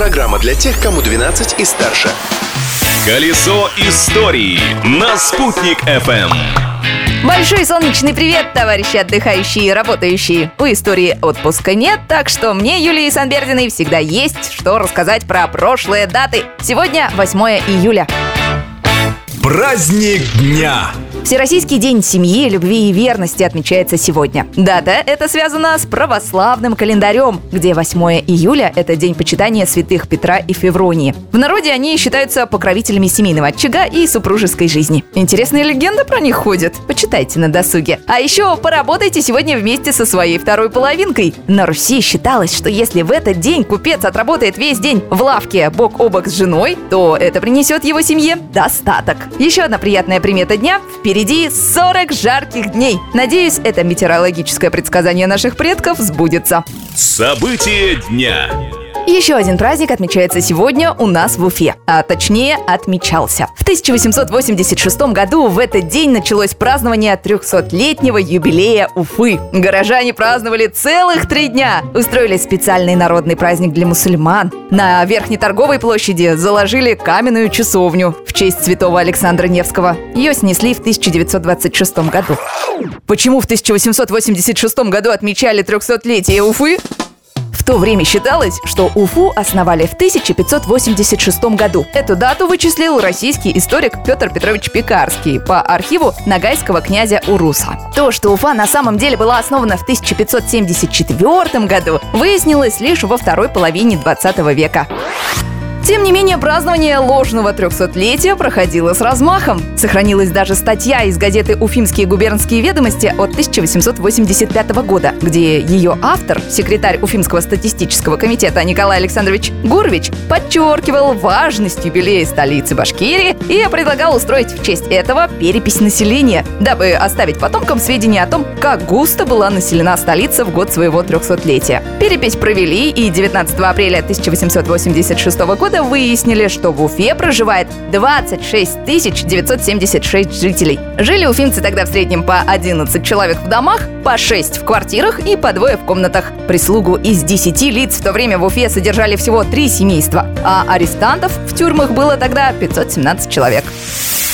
Программа для тех, кому 12 и старше. Колесо истории на «Спутник FM. Большой солнечный привет, товарищи отдыхающие и работающие. У истории отпуска нет, так что мне, Юлии Санбердиной, всегда есть что рассказать про прошлые даты. Сегодня 8 июля. Праздник дня. Всероссийский день семьи, любви и верности отмечается сегодня. Дата это связана с православным календарем, где 8 июля – это день почитания святых Петра и Февронии. В народе они считаются покровителями семейного очага и супружеской жизни. Интересные легенды про них ходят. Почитайте на досуге. А еще поработайте сегодня вместе со своей второй половинкой. На Руси считалось, что если в этот день купец отработает весь день в лавке бок о бок с женой, то это принесет его семье достаток. Еще одна приятная примета дня – Впереди 40 жарких дней. Надеюсь, это метеорологическое предсказание наших предков сбудется. События дня. Еще один праздник отмечается сегодня у нас в Уфе, а точнее отмечался. В 1886 году в этот день началось празднование 300-летнего юбилея Уфы. Горожане праздновали целых три дня. Устроили специальный народный праздник для мусульман. На Верхней торговой площади заложили каменную часовню в честь святого Александра Невского. Ее снесли в 1926 году. Почему в 1886 году отмечали 300-летие Уфы? То время считалось, что Уфу основали в 1586 году. Эту дату вычислил российский историк Петр Петрович Пекарский по архиву Нагайского князя Уруса. То, что Уфа на самом деле была основана в 1574 году, выяснилось лишь во второй половине 20 века. Тем не менее, празднование ложного 300-летия проходило с размахом. Сохранилась даже статья из газеты «Уфимские губернские ведомости» от 1885 года, где ее автор, секретарь Уфимского статистического комитета Николай Александрович Гурвич, подчеркивал важность юбилея столицы Башкирии и предлагал устроить в честь этого перепись населения, дабы оставить потомкам сведения о том, как густо была населена столица в год своего 300-летия. Перепись провели, и 19 апреля 1886 года года выяснили, что в Уфе проживает 26 976 жителей. Жили уфимцы тогда в среднем по 11 человек в домах, по 6 в квартирах и по двое в комнатах. Прислугу из 10 лиц в то время в Уфе содержали всего 3 семейства, а арестантов в тюрьмах было тогда 517 человек.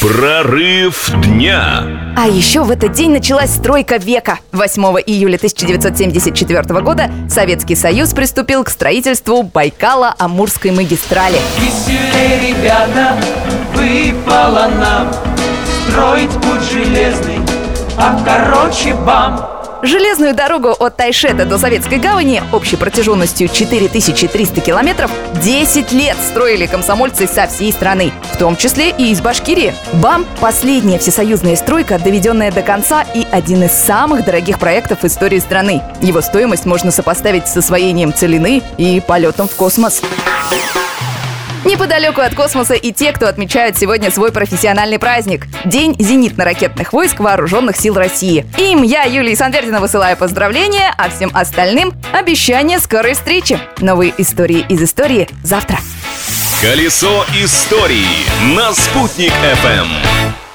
Прорыв дня. А еще в этот день началась стройка века. 8 июля 1974 года Советский Союз приступил к строительству Байкала-Амурской магистрали. Веселей, ребята, выпало нам Строить путь железный, а короче бам Железную дорогу от Тайшета до Советской гавани общей протяженностью 4300 километров 10 лет строили комсомольцы со всей страны, в том числе и из Башкирии. БАМ – последняя всесоюзная стройка, доведенная до конца и один из самых дорогих проектов истории страны. Его стоимость можно сопоставить с освоением целины и полетом в космос. Неподалеку от космоса и те, кто отмечают сегодня свой профессиональный праздник – День зенитно-ракетных войск Вооруженных сил России. Им я, Юлия Санвердина, высылаю поздравления, а всем остальным – обещание скорой встречи. Новые истории из истории завтра. Колесо истории на «Спутник FM.